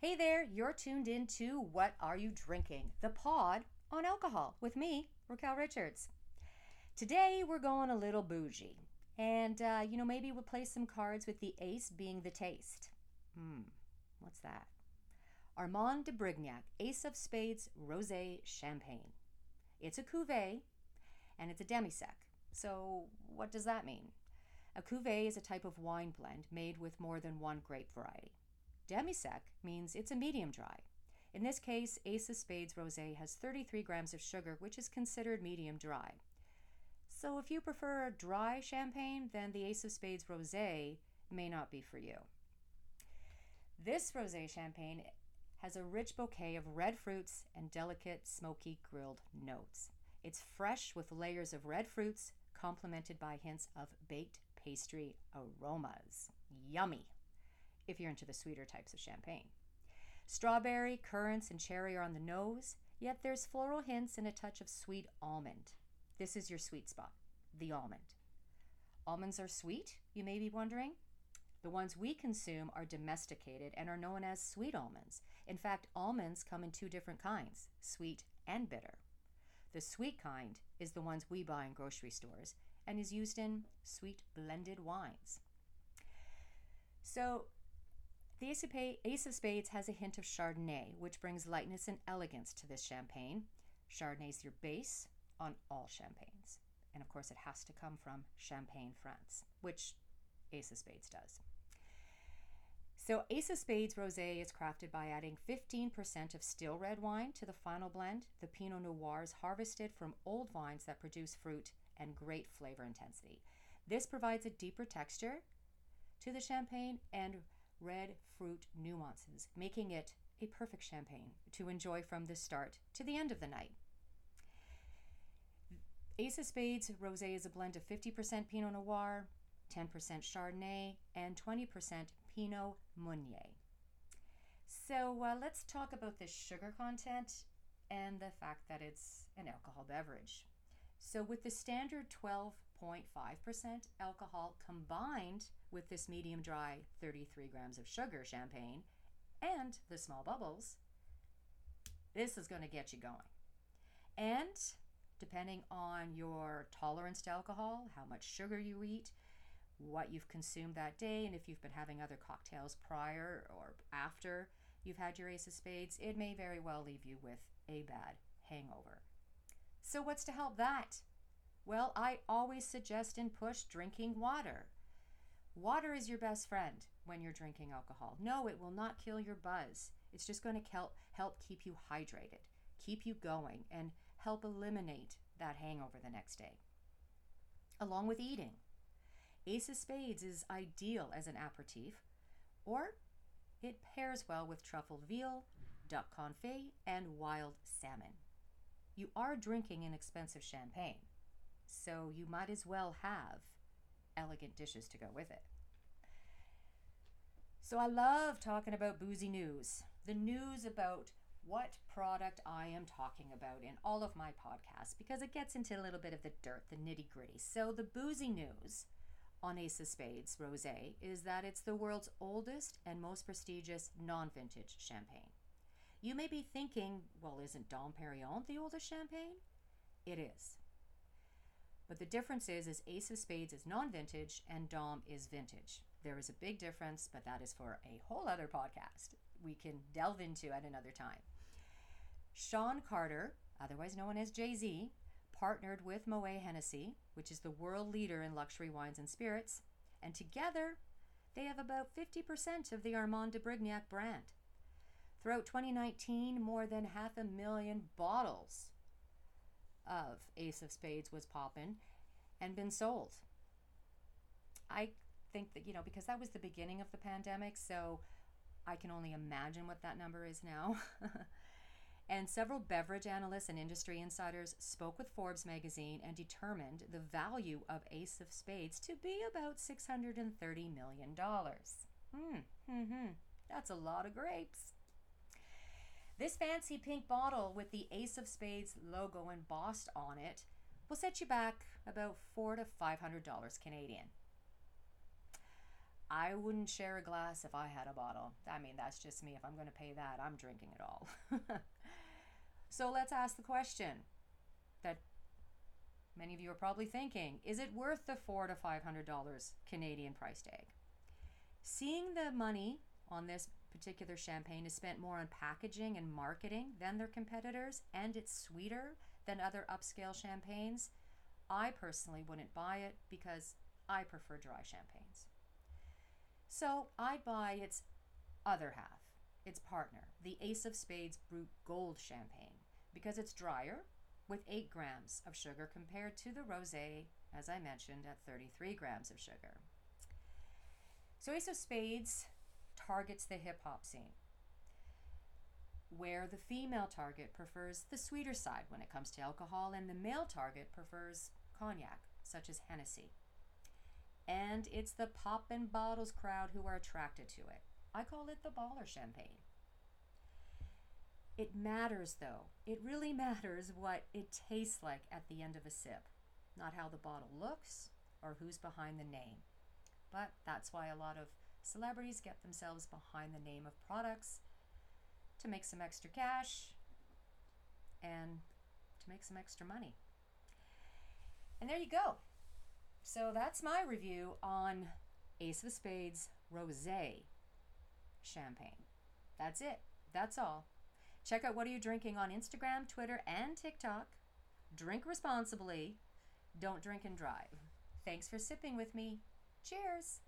Hey there, you're tuned in to What Are You Drinking? The pod on alcohol with me, Raquel Richards. Today we're going a little bougie. And, uh, you know, maybe we'll play some cards with the ace being the taste. Hmm, what's that? Armand de Brignac, Ace of Spades Rosé Champagne. It's a cuvee and it's a demi-sec. So, what does that mean? A cuvee is a type of wine blend made with more than one grape variety. Demi-sec means it's a medium dry. In this case, Ace of Spades Rosé has 33 grams of sugar, which is considered medium dry. So if you prefer a dry champagne, then the Ace of Spades Rosé may not be for you. This rosé champagne has a rich bouquet of red fruits and delicate smoky grilled notes. It's fresh with layers of red fruits complemented by hints of baked pastry aromas. Yummy! If you're into the sweeter types of champagne. Strawberry, currants, and cherry are on the nose, yet there's floral hints and a touch of sweet almond. This is your sweet spot, the almond. Almonds are sweet, you may be wondering. The ones we consume are domesticated and are known as sweet almonds. In fact, almonds come in two different kinds sweet and bitter. The sweet kind is the ones we buy in grocery stores and is used in sweet blended wines. So, the Ace of Spades has a hint of Chardonnay, which brings lightness and elegance to this champagne. Chardonnay is your base on all champagnes. And of course, it has to come from Champagne, France, which Ace of Spades does. So, Ace of Spades Rosé is crafted by adding 15% of still red wine to the final blend. The Pinot Noir is harvested from old vines that produce fruit and great flavor intensity. This provides a deeper texture to the champagne and red fruit nuances, making it a perfect champagne to enjoy from the start to the end of the night. Ace of Spades Rosé is a blend of 50% Pinot Noir, 10% Chardonnay, and 20% Pinot Meunier. So uh, let's talk about the sugar content and the fact that it's an alcohol beverage. So, with the standard 12.5% alcohol combined with this medium dry 33 grams of sugar champagne and the small bubbles, this is going to get you going. And depending on your tolerance to alcohol, how much sugar you eat, what you've consumed that day, and if you've been having other cocktails prior or after you've had your ace of spades, it may very well leave you with a bad hangover. So, what's to help that? Well, I always suggest and push drinking water. Water is your best friend when you're drinking alcohol. No, it will not kill your buzz. It's just going to help, help keep you hydrated, keep you going, and help eliminate that hangover the next day. Along with eating. Ace of Spades is ideal as an aperitif, or it pairs well with truffled veal, duck confit, and wild salmon. You are drinking an expensive champagne, so you might as well have elegant dishes to go with it. So I love talking about boozy news, the news about what product I am talking about in all of my podcasts because it gets into a little bit of the dirt, the nitty gritty. So the boozy news on Ace of Spades Rosé is that it's the world's oldest and most prestigious non-vintage champagne. You may be thinking, well, isn't Dom Perignon the oldest champagne? It is. But the difference is, is Ace of Spades is non-vintage and Dom is vintage. There is a big difference, but that is for a whole other podcast we can delve into at another time. Shawn Carter, otherwise known as Jay Z, partnered with Moet Hennessy, which is the world leader in luxury wines and spirits, and together they have about 50% of the Armand de Brignac brand. Throughout 2019, more than half a million bottles of Ace of Spades was popping and been sold. I think that, you know, because that was the beginning of the pandemic, so I can only imagine what that number is now. and several beverage analysts and industry insiders spoke with Forbes magazine and determined the value of Ace of Spades to be about $630 million. Hmm, hmm, hmm. That's a lot of grapes. This fancy pink bottle with the Ace of Spades logo embossed on it will set you back about four to five hundred dollars Canadian. I wouldn't share a glass if I had a bottle. I mean, that's just me. If I'm going to pay that, I'm drinking it all. so let's ask the question that many of you are probably thinking is it worth the four to five hundred dollars Canadian price tag? Seeing the money on this particular champagne is spent more on packaging and marketing than their competitors, and it's sweeter than other upscale champagnes, I personally wouldn't buy it because I prefer dry champagnes. So I'd buy its other half, its partner, the Ace of Spades Brut Gold champagne, because it's drier with 8 grams of sugar compared to the rosé, as I mentioned, at 33 grams of sugar. So Ace of Spades targets the hip hop scene, where the female target prefers the sweeter side when it comes to alcohol, and the male target prefers cognac, such as Hennessy. And it's the pop and bottles crowd who are attracted to it. I call it the baller champagne. It matters, though. It really matters what it tastes like at the end of a sip, not how the bottle looks or who's behind the name. But that's why a lot of celebrities get themselves behind the name of products to make some extra cash and to make some extra money. And there you go. So that's my review on Ace of Spades Rosé champagne. That's it. That's all. Check out What Are You Drinking on Instagram, Twitter, and TikTok. Drink responsibly. Don't drink and drive. Thanks for sipping with me. Cheers.